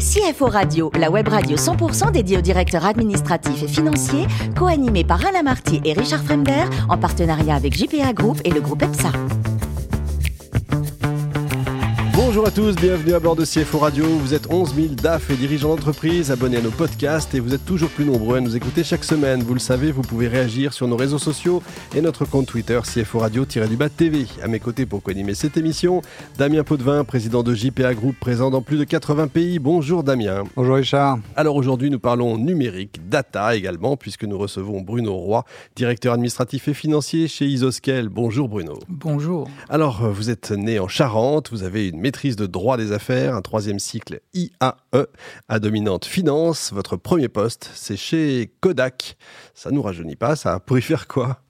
CFO Radio, la web radio 100% dédiée aux directeurs administratifs et financiers, co-animée par Alain Marty et Richard Fremder, en partenariat avec JPA Group et le groupe EPSA. Bonjour à tous, bienvenue à bord de CFO Radio. Vous êtes 11 000 DAF et dirigeants d'entreprise abonnés à nos podcasts et vous êtes toujours plus nombreux à nous écouter chaque semaine. Vous le savez, vous pouvez réagir sur nos réseaux sociaux et notre compte Twitter CFO Radio-du-bas TV. À mes côtés pour co-animer cette émission, Damien Potvin, président de JPA Group, présent dans plus de 80 pays. Bonjour Damien. Bonjour Richard. Alors aujourd'hui, nous parlons numérique, data également, puisque nous recevons Bruno Roy, directeur administratif et financier chez Isoscale. Bonjour Bruno. Bonjour. Alors, vous êtes né en Charente, vous avez une maîtrise de droit des affaires, un troisième cycle IAE à dominante finance. Votre premier poste, c'est chez Kodak. Ça nous rajeunit pas, ça pourrait faire quoi?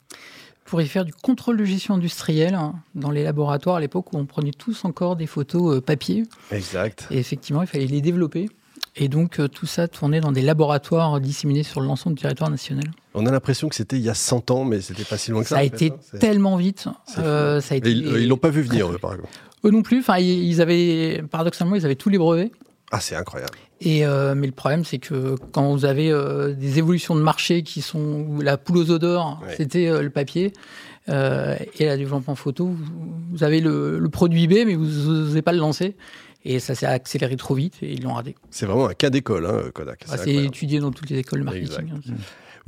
Pour y faire du contrôle de gestion industrielle hein, dans les laboratoires à l'époque où on prenait tous encore des photos euh, papier. Exact. Et effectivement, il fallait les développer. Et donc, euh, tout ça tournait dans des laboratoires disséminés sur l'ensemble du territoire national. On a l'impression que c'était il y a 100 ans, mais c'était pas si loin que ça. Ça a été hein. tellement vite. Euh, ça a été... Ils l'ont pas vu venir, eux, par exemple. Eux non plus. Enfin, ils avaient, paradoxalement, ils avaient tous les brevets. Ah, c'est incroyable. Et euh, mais le problème, c'est que quand vous avez euh, des évolutions de marché qui sont la poule aux odeurs, c'était euh, le papier, et la développement photo, vous, avez le, le, produit B, mais vous n'osez pas le lancer. Et ça s'est accéléré trop vite et ils l'ont raté. C'est vraiment un cas d'école, hein, Kodak. Ah, c'est étudié dans toutes les écoles marketing. Hein.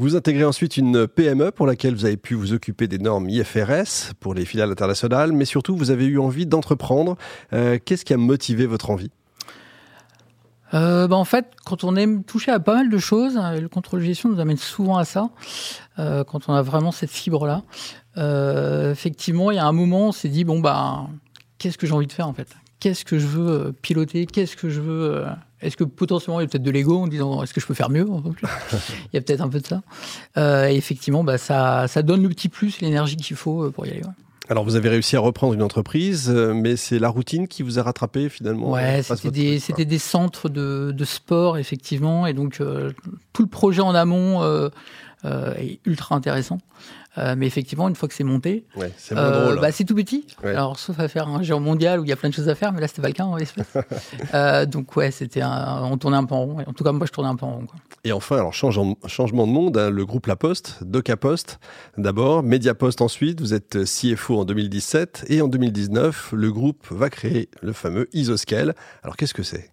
Vous intégrez ensuite une PME pour laquelle vous avez pu vous occuper des normes IFRS pour les filiales internationales, mais surtout vous avez eu envie d'entreprendre. Euh, Qu'est-ce qui a motivé votre envie? Euh, bah en fait, quand on aime toucher à pas mal de choses, hein, le contrôle de gestion nous amène souvent à ça, euh, quand on a vraiment cette fibre-là. Effectivement, il y a un moment, on s'est dit, bon, bah, qu'est-ce que j'ai envie de faire en fait? Qu'est-ce que je veux piloter? Qu'est-ce que je veux Est-ce que potentiellement, il y a peut-être de l'ego en disant, est-ce que je peux faire mieux Il y a peut-être un peu de ça. Euh, et effectivement, bah, ça, ça donne le petit plus, l'énergie qu'il faut pour y aller. Ouais. Alors, vous avez réussi à reprendre une entreprise, mais c'est la routine qui vous a rattrapé finalement Ouais, c'était des, c'était des centres de, de, sport, effectivement. Et donc, euh, tout le projet en amont euh, euh, est ultra intéressant. Euh, mais effectivement, une fois que c'est monté, ouais, c'est euh, bah, tout petit. Ouais. Alors, sauf à faire un géant mondial où il y a plein de choses à faire, mais là, c'était pas le cas en espèce. euh, donc, ouais, c'était on tournait un peu en rond. En tout cas, moi, je tournais un peu en rond. Quoi. Et enfin, alors changement, changement de monde, hein, le groupe La Poste, DocaPost d'abord, Mediapost ensuite. Vous êtes CFO en 2017 et en 2019, le groupe va créer le fameux Isoscale. Alors, qu'est-ce que c'est?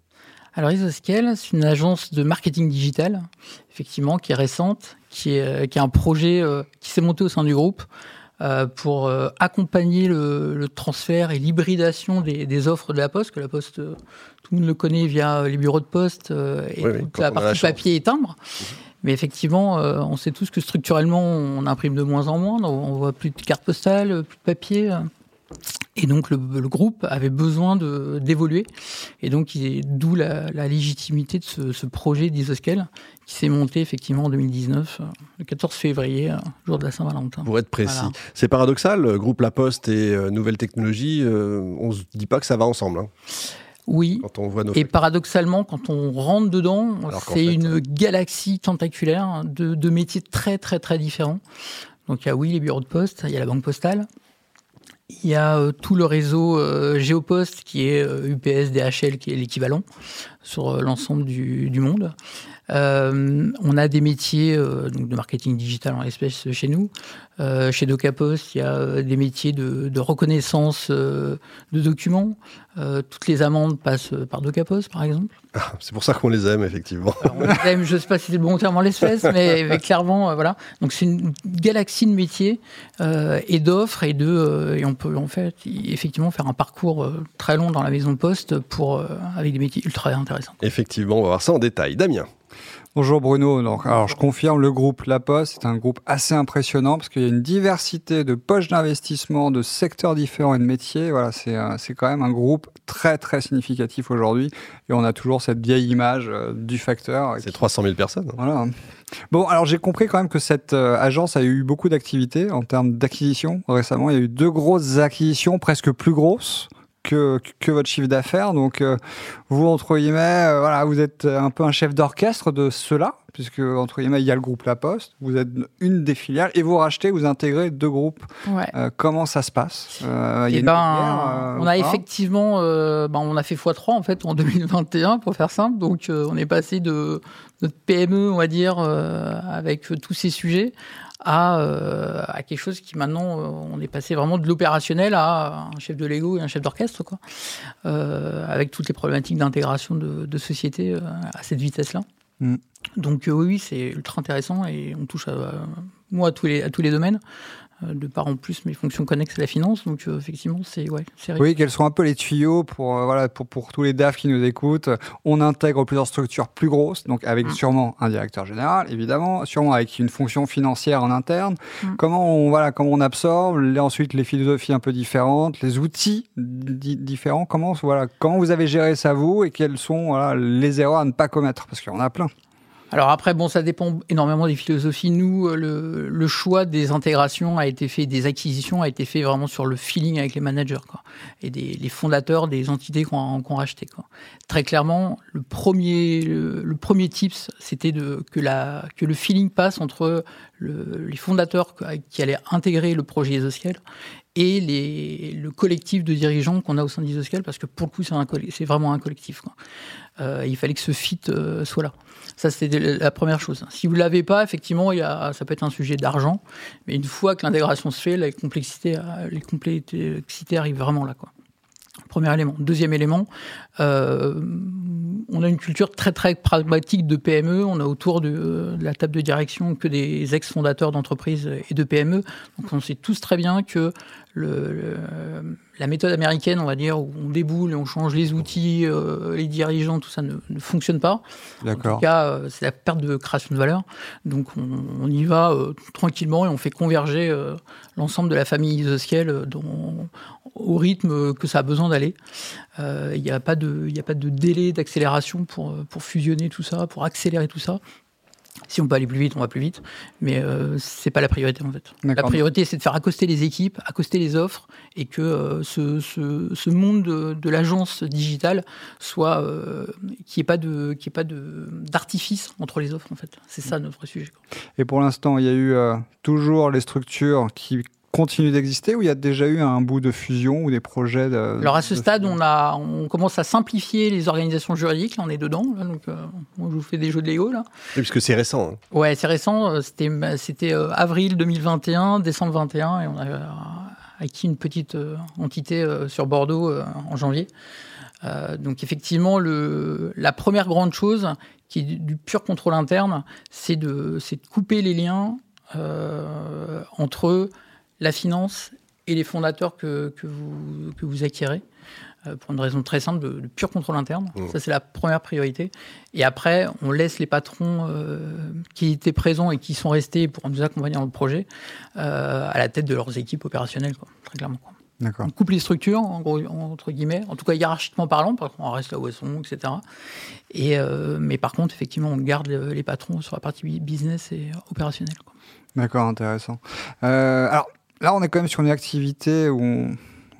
Alors Isoscale, c'est une agence de marketing digital, effectivement, qui est récente, qui est, qui est un projet euh, qui s'est monté au sein du groupe euh, pour euh, accompagner le, le, transfert et l'hybridation des, des, offres de la Poste, que la Poste, euh, tout le monde le connaît via les bureaux de poste euh, et oui, toute la partie la papier et timbre. Mmh. Mais effectivement, on sait tous que structurellement, on imprime de moins en moins, on voit plus de cartes postales, plus de papier. Et donc le, le, groupe avait besoin d'évoluer, et donc d'où la, la, légitimité de ce, ce projet d'Isoscale qui s'est monté effectivement en 2019, le 14 février, jour de la Saint-Valentin. Pour être précis, voilà. c'est paradoxal, le groupe La Poste et euh, Nouvelles Technologies, euh, on ne se dit pas que ça va ensemble. Hein. Oui, quand on voit nos et paradoxalement, quand on rentre dedans, c'est fait, une euh... galaxie tentaculaire de, de métiers très très très différents. Donc il y a oui les bureaux de poste, il y a la banque postale, il y a euh, tout le réseau euh, Géopost qui est euh, UPS, DHL qui est l'équivalent sur euh, l'ensemble du, du, monde. Euh, on a des métiers donc de marketing digital en espèce chez nous. chez DocaPost, il y a des métiers de, de reconnaissance de documents. toutes les amendes passent par DocaPost, par exemple. Ah, c'est pour ça qu'on les aime, effectivement. Alors, on les aime, je ne sais pas si c'est le bon terme en l'espèce, mais, mais, clairement, voilà. Donc c'est une galaxie de métiers et d'offres et de et on peut en fait effectivement faire un parcours très long dans la maison de poste pour avec des métiers ultra intéressant. Effectivement, on va voir ça en détail. Damien. Bonjour Bruno. Donc, alors je confirme, le groupe La Poste est un groupe assez impressionnant parce qu'il y a une diversité de poches d'investissement, de secteurs différents et de métiers. Voilà, c'est c'est quand même un groupe très très significatif aujourd'hui et on a toujours cette vieille image euh, du facteur. C'est qui... 300 000 personnes. Voilà. Bon, alors j'ai compris quand même que cette euh, agence a eu beaucoup d'activités en termes d'acquisition récemment. Il y a eu deux grosses acquisitions, presque plus grosses que, que votre chiffre d'affaires. Donc, euh, vous, entre guillemets, euh, voilà, vous êtes un peu un chef d'orchestre de cela, puisque, entre guillemets, il y a le groupe La Poste, vous êtes une des filiales, et vous rachetez, vous intégrez deux groupes. Euh, comment ça se passe? Eh ben, On a effectivement, ben, on a fait x3 en fait en 2021, pour faire simple. Donc, on est passé de notre PME, on va dire, avec tous ces sujets, euh, à, quelque chose qui maintenant, euh, on est passé vraiment de l'opérationnel à un chef de Lego et un chef d'orchestre, quoi, euh, avec toutes les problématiques d'intégration de, de société à cette vitesse-là. Mm. Donc oui, c'est ultra intéressant et on touche à, moi à tous les, à tous les domaines. Euh, de part en plus mes fonctions connexes à la finance. Donc euh, effectivement, c'est ouais, Oui, quels sont un peu les tuyaux pour euh, voilà pour, pour tous les DAF qui nous écoutent. On intègre plusieurs structures plus grosses, donc avec mm. sûrement un directeur général, évidemment, sûrement avec une fonction financière en interne. Mm. Comment on voilà comment on absorbe ensuite les philosophies un peu différentes, les outils différents? Comment voilà comment vous avez géré ça vous et quelles sont voilà, les erreurs à ne pas commettre? Parce qu'il y en a plein. Alors après, bon, ça dépend énormément des philosophies. Nous, euh, le, choix des intégrations a été fait, des acquisitions a été fait vraiment sur le feeling avec les managers quoi, et des, les fondateurs des entités qu'on qu racheté. Quoi. Très clairement, le premier, le, premier tips, c'était que que le feeling passe entre le, les fondateurs qui allaient intégrer le projet Isoscale et les, le collectif de dirigeants qu'on a au sein d'Isoscale, parce que pour le coup, c'est vraiment un collectif. Quoi. Euh, il fallait que ce fit euh, soit là. Ça, c'était la première chose. Si vous ne l'avez pas, effectivement, il y a, ça peut être un sujet d'argent, mais une fois que l'intégration se fait, complexité, les complexités arrivent vraiment là. Premier élément. Deuxième élément, euh, on a une culture très très pragmatique de PME. On a autour de, la table de direction que des ex-fondateurs d'entreprises et de PME. Donc on sait tous très bien que le, la méthode américaine, on va dire, où on déboule et on change les outils, euh, les dirigeants, tout ça ne, fonctionne pas. En tout cas, euh, c'est la perte de création de valeur. Donc on, y va tranquillement et on fait converger l'ensemble de la famille Isoscale dont au rythme que ça a besoin d'aller. Euh, il n'y a, pas de, a pas de délai d'accélération pour, pour fusionner tout ça, pour accélérer tout ça. Si on peut aller plus vite, on va plus vite, mais euh, c'est pas la priorité en fait. La priorité, c'est de faire accoster les équipes, accoster les offres, et que euh, ce, ce, ce, monde de, de l'agence digitale soit euh, qu'il n'y ait pas de qu'il pas de d'artifice entre les offres en fait. C'est ça notre sujet. Et pour l'instant, il y a eu euh, toujours les structures qui continue d'exister ou il y a déjà eu un bout de fusion ou des projets de, Alors à ce stade, on, a, on commence à simplifier les organisations juridiques, là on est dedans, donc euh, je vous fais des jeux de Lego là. Oui, puisque c'est récent. Hein. Ouais, c'est récent, euh, c'était, c'était euh, avril 2021, décembre 21, et on a acquis une petite entité sur Bordeaux en janvier. donc effectivement, le, la première grande chose qui est du, pur contrôle interne, c'est de, c'est de couper les liens entre la finance et les fondateurs que, que, vous, que vous acquérez, euh, pour une raison très simple de, pur contrôle interne. Mmh. Ça, c'est la première priorité. Et après, on laisse les patrons euh, qui étaient présents et qui sont restés pour nous accompagner dans le projet euh, à la tête de leurs équipes opérationnelles, quoi, très clairement. Quoi. On coupe les structures, en gros, entre guillemets, en tout cas hiérarchiquement parlant, parce qu'on reste là où elles sont, etc. Et, mais par contre, effectivement, on garde les patrons sur la partie business et opérationnelle. D'accord, intéressant. alors, Là, on est quand même sur une activité où,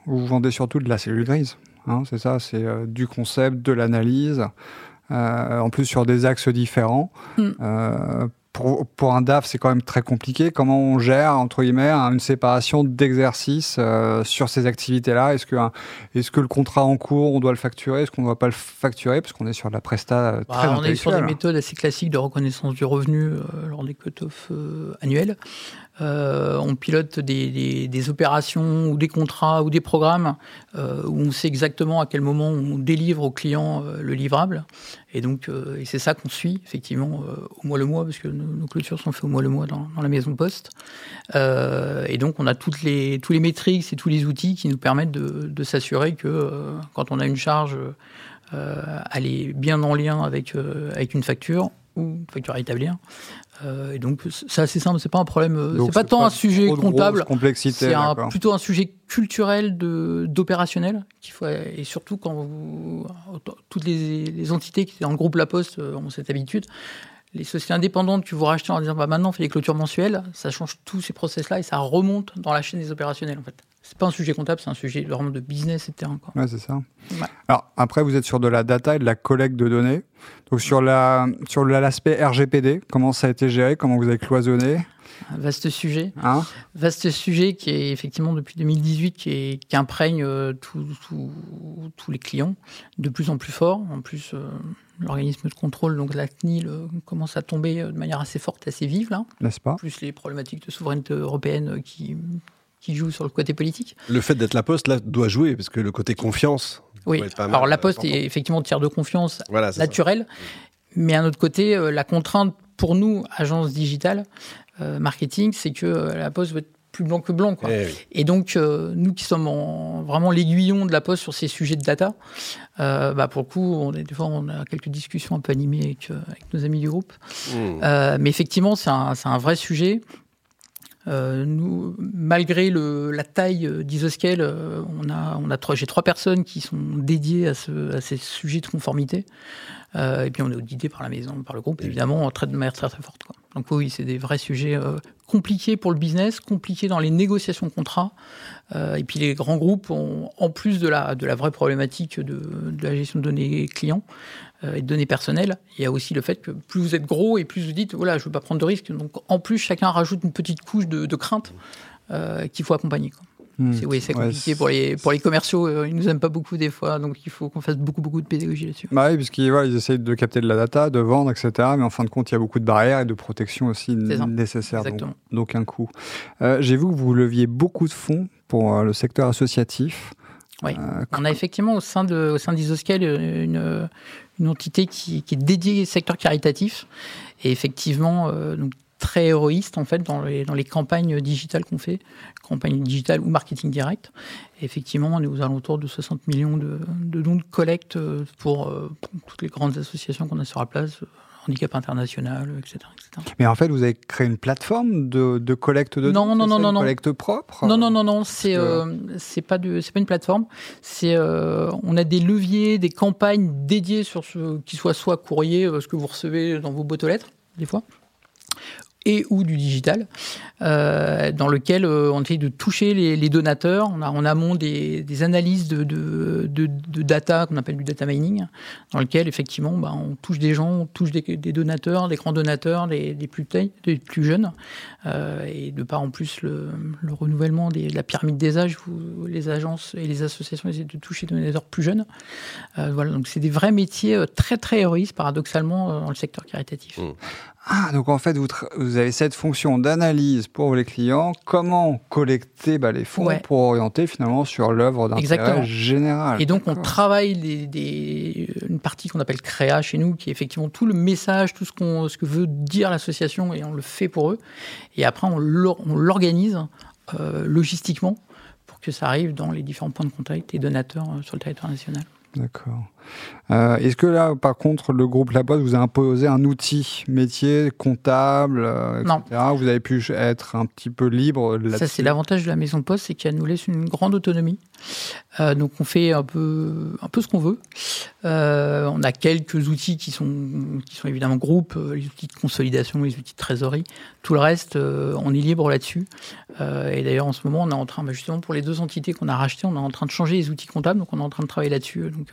vous vendez surtout de la cellule grise. Hein, c'est ça, c'est euh, du concept, de l'analyse, euh, en plus sur des axes différents. Mm. Euh, pour, pour, un DAF, c'est quand même très compliqué. Comment on gère, entre guillemets, une séparation d'exercices sur ces activités-là? Est-ce que, est que le contrat en cours, on doit le facturer? Est-ce qu'on ne doit pas le facturer? Parce qu'on est sur de la presta bah, très On est sur des méthodes assez classiques de reconnaissance du revenu lors des cut-off annuels. Euh, on pilote des, opérations ou des contrats ou des programmes euh, où on sait exactement à quel moment on délivre au client euh, le livrable. Et donc, et c'est ça qu'on suit effectivement au mois le mois, parce que nos, clôtures sont faites au mois le mois dans, la maison poste. et donc, on a toutes les, tous les métriques et tous les outils qui nous permettent de, s'assurer que quand on a une charge, elle est bien en lien avec, avec une facture ou une facture à établir. Euh, et donc c'est assez simple, c'est pas un problème, euh, c'est pas tant un sujet comptable, c'est plutôt un sujet culturel de d'opérationnel qu'il faut et surtout quand vous, toutes les, les, entités qui étaient dans le groupe La Poste euh, ont cette habitude. Les sociétés indépendantes que vous rachetez en disant bah maintenant on fait des clôtures mensuelles, ça change tous ces process là et ça remonte dans la chaîne des opérationnels en fait. C'est pas un sujet comptable, c'est un sujet vraiment de business, etc. Ouais, c'est ça. Alors après, vous êtes sur de la data et de la collecte de données. Donc sur la sur l'aspect RGPD, comment ça a été géré, comment vous avez cloisonné? Vaste sujet. Hein? Vaste sujet qui est effectivement depuis 2018 qui, qui imprègne euh, tous les clients de plus en plus fort. En plus, euh, l'organisme de contrôle, donc la CNIL, euh, commence à tomber de manière assez forte, assez vive là. N'est-ce pas? Plus les problématiques de souveraineté européenne qui, qui jouent sur le côté politique. Le fait d'être la Poste là doit jouer parce que le côté confiance. Oui. Alors la Poste est effectivement tiers de confiance voilà, naturel, mais à un autre côté, la contrainte pour nous, agence digitale, euh, marketing, c'est que euh, la Poste va être plus blanc que blanc. Quoi. Eh Et donc, euh, nous qui sommes vraiment l'aiguillon de la Poste sur ces sujets de data, bah, pour le coup, on est, des fois, on a quelques discussions un peu animées avec, avec nos amis du groupe. Hmm. mais effectivement, c'est un, un, vrai sujet. Nous, malgré la taille d'Isoscale, on a, on a j'ai trois personnes qui sont dédiées à ces sujets de conformité. Et puis on est audité par la maison, par le groupe, évidemment, très, de manière très très forte. Donc oui, c'est des vrais sujets euh, compliqués pour le business, compliqués dans les négociations de contrats. Euh, et puis les grands groupes ont, en plus de la, de la vraie problématique de, la gestion de données clients euh, et de données personnelles, il y a aussi le fait que plus vous êtes gros et plus vous dites, voilà, je ne veux pas prendre de risques. Donc en plus, chacun rajoute une petite couche de crainte qu'il faut accompagner. Hmm. Oui, c'est compliqué pour, les, pour les commerciaux. Euh, ils nous aiment pas beaucoup des fois, donc il faut qu'on fasse beaucoup, beaucoup de pédagogie là-dessus. Bah oui, parce qu'ils ils essayent de capter de la data, de vendre, etc. Mais en fin de compte, il y a beaucoup de barrières et de protection aussi nécessaires. Exactement. Donc, un coût. Euh, j'ai vu que vous leviez beaucoup de fonds pour euh, le secteur associatif. Oui, on a effectivement au sein de au sein d'Isoscale une, une entité qui, qui, est dédiée au secteur caritatif. Et effectivement, donc, très héroïste en fait dans les, dans les campagnes digitales qu'on fait, campagnes digitales ou marketing direct. effectivement, on est aux alentours de 60 millions de, dons de collecte euh, pour, euh, toutes les grandes associations qu'on a sur la place, euh, handicap international, etc., Mais en fait, vous avez créé une plateforme de, de collecte de non, non, non, non, non, collecte propre. Non, non, non, non, c'est c'est pas de, c'est pas une plateforme. C'est on a des leviers, des campagnes dédiées sur ce qui soit soit courrier, ce que vous recevez dans vos boîtes aux lettres des fois, et ou du digital, euh, dans lequel euh, on essaye de toucher les, donateurs. On a en amont des, analyses de, data qu'on appelle du data mining, dans lequel effectivement bah, on touche des gens, on touche des, donateurs, des grands donateurs, des, plus, des plus jeunes, euh, et de part en plus le, le renouvellement de la pyramide des âges, où les agences et les associations essaient de toucher des donateurs plus jeunes. Voilà, donc c'est des vrais métiers très très héroïstes paradoxalement dans le secteur caritatif. Mmh. Ah, donc en fait, vous, vous avez cette fonction d'analyse pour les clients, comment collecter bah, les fonds pour orienter finalement sur l'œuvre d'intérêt général. Et donc on travaille des, une partie qu'on appelle créa chez nous, qui est effectivement tout le message, tout ce, qu'on, ce que veut dire l'association, et on le fait pour eux. Et après, on l'organise euh, logistiquement pour que ça arrive dans les différents points de contact et donateurs euh, sur le territoire national. D'accord. Euh, est-ce que là, par contre, le groupe La Poste vous a imposé un outil métier comptable, euh, etc. Non. Vous avez pu être un petit peu libre Ça, c'est l'avantage de la Maison Poste, c'est qu'elle nous laisse une grande autonomie. Euh, donc, on fait un peu, un peu ce qu'on veut. on a quelques outils qui sont, qui sont évidemment groupes, les outils de consolidation, les outils de trésorerie. Tout le reste, on est libre là-dessus. et d'ailleurs, en ce moment, on est en train, bah, justement, pour les deux entités qu'on a rachetées, on est en train de changer les outils comptables. Donc, on est en train de travailler là-dessus. Donc,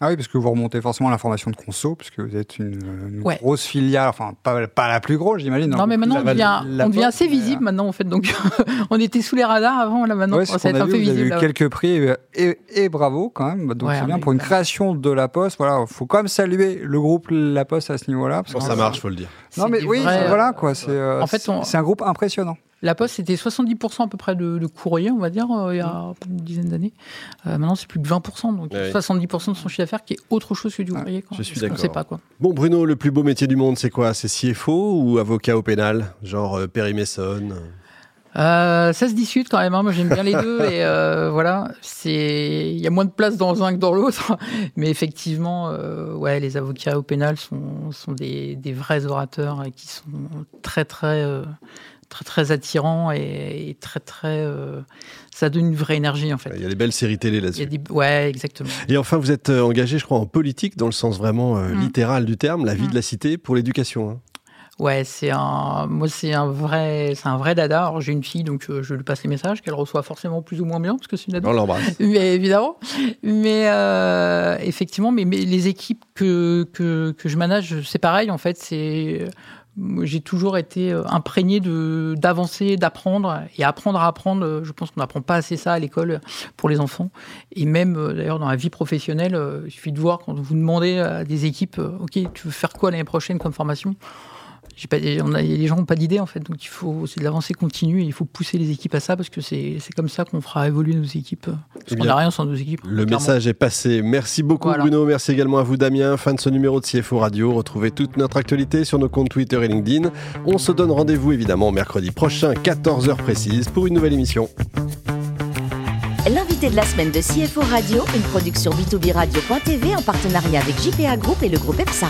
ah oui, parce que vous remontez forcément l'information de conso, puisque vous êtes une, grosse filiale, enfin pas, pas la plus grosse, j'imagine. Non, mais maintenant on devient, on devient assez visible maintenant en fait. Donc on était sous les radars avant, là maintenant ça va être un peu visible. Vous avez eu quelques prix et, bravo quand même. Donc c'est bien pour une création de la Poste. Voilà, faut quand même saluer le groupe La Poste à ce niveau-là. Quand ça marche, faut le dire. Non mais oui, voilà quoi. C'est euh, en fait, c'est un groupe impressionnant. La Poste, c'était 70% à peu près de, de, courrier, on va dire, euh, il y a mmh. une dizaine d'années. Euh, maintenant, c'est plus de 20%, donc 70% de son chiffre d'affaires qui est autre chose que du courrier. Je suis d'accord. sait pas quoi. Bon, Bruno, le plus beau métier du monde, c'est quoi? C'est CFO ou avocat au pénal? Genre euh, Perry Mason euh, ça se discute quand même. Hein. Moi, j'aime bien les deux. Et euh, voilà, c'est il y a moins de place dans un que dans l'autre, mais effectivement, euh, ouais, les avocats au pénal sont sont des, des vrais orateurs et qui sont très très euh, très très attirants et, très très euh, ça donne une vraie énergie en fait. Il y a des belles séries télé là-dessus. Des... Ouais, exactement. Et enfin, vous êtes engagé, je crois, en politique dans le sens vraiment mm. littéral du terme, la vie mm. de la cité pour l'éducation. Hein. Ouais, c'est un, moi c'est un vrai, c'est un vrai dada. J'ai une fille, donc euh, je lui passe les messages qu'elle reçoit forcément plus ou moins bien parce que c'est une dada. On l'embrasse. Mais évidemment. Mais euh, effectivement, mais, mais, les équipes que, que, que je manage, c'est pareil en fait. C'est j'ai toujours été euh, imprégné de d'avancer, d'apprendre et apprendre à apprendre. Euh, je pense qu'on n'apprend pas assez ça à l'école pour les enfants et même euh, d'ailleurs dans la vie professionnelle. Il suffit de voir quand vous demandez à des équipes, ok, tu veux faire quoi l'année prochaine comme formation? Pas, on a, les gens n'ont pas d'idée en fait, donc il faut c'est de l'avancée continue et il faut pousser les équipes à ça parce que c'est comme ça qu'on fera évoluer nos équipes. Parce eh qu'on n'a rien sans nos équipes. Le message est passé. Merci beaucoup Bruno, merci également à vous Damien. Fin de ce numéro de CFO Radio. Retrouvez toute notre actualité sur nos comptes Twitter et LinkedIn. On se donne rendez-vous évidemment mercredi prochain, 14h précise, pour une nouvelle émission. L'invité de la semaine de CFO Radio, une production b2b radio.tv en partenariat avec JPA Group et le groupe EPSA.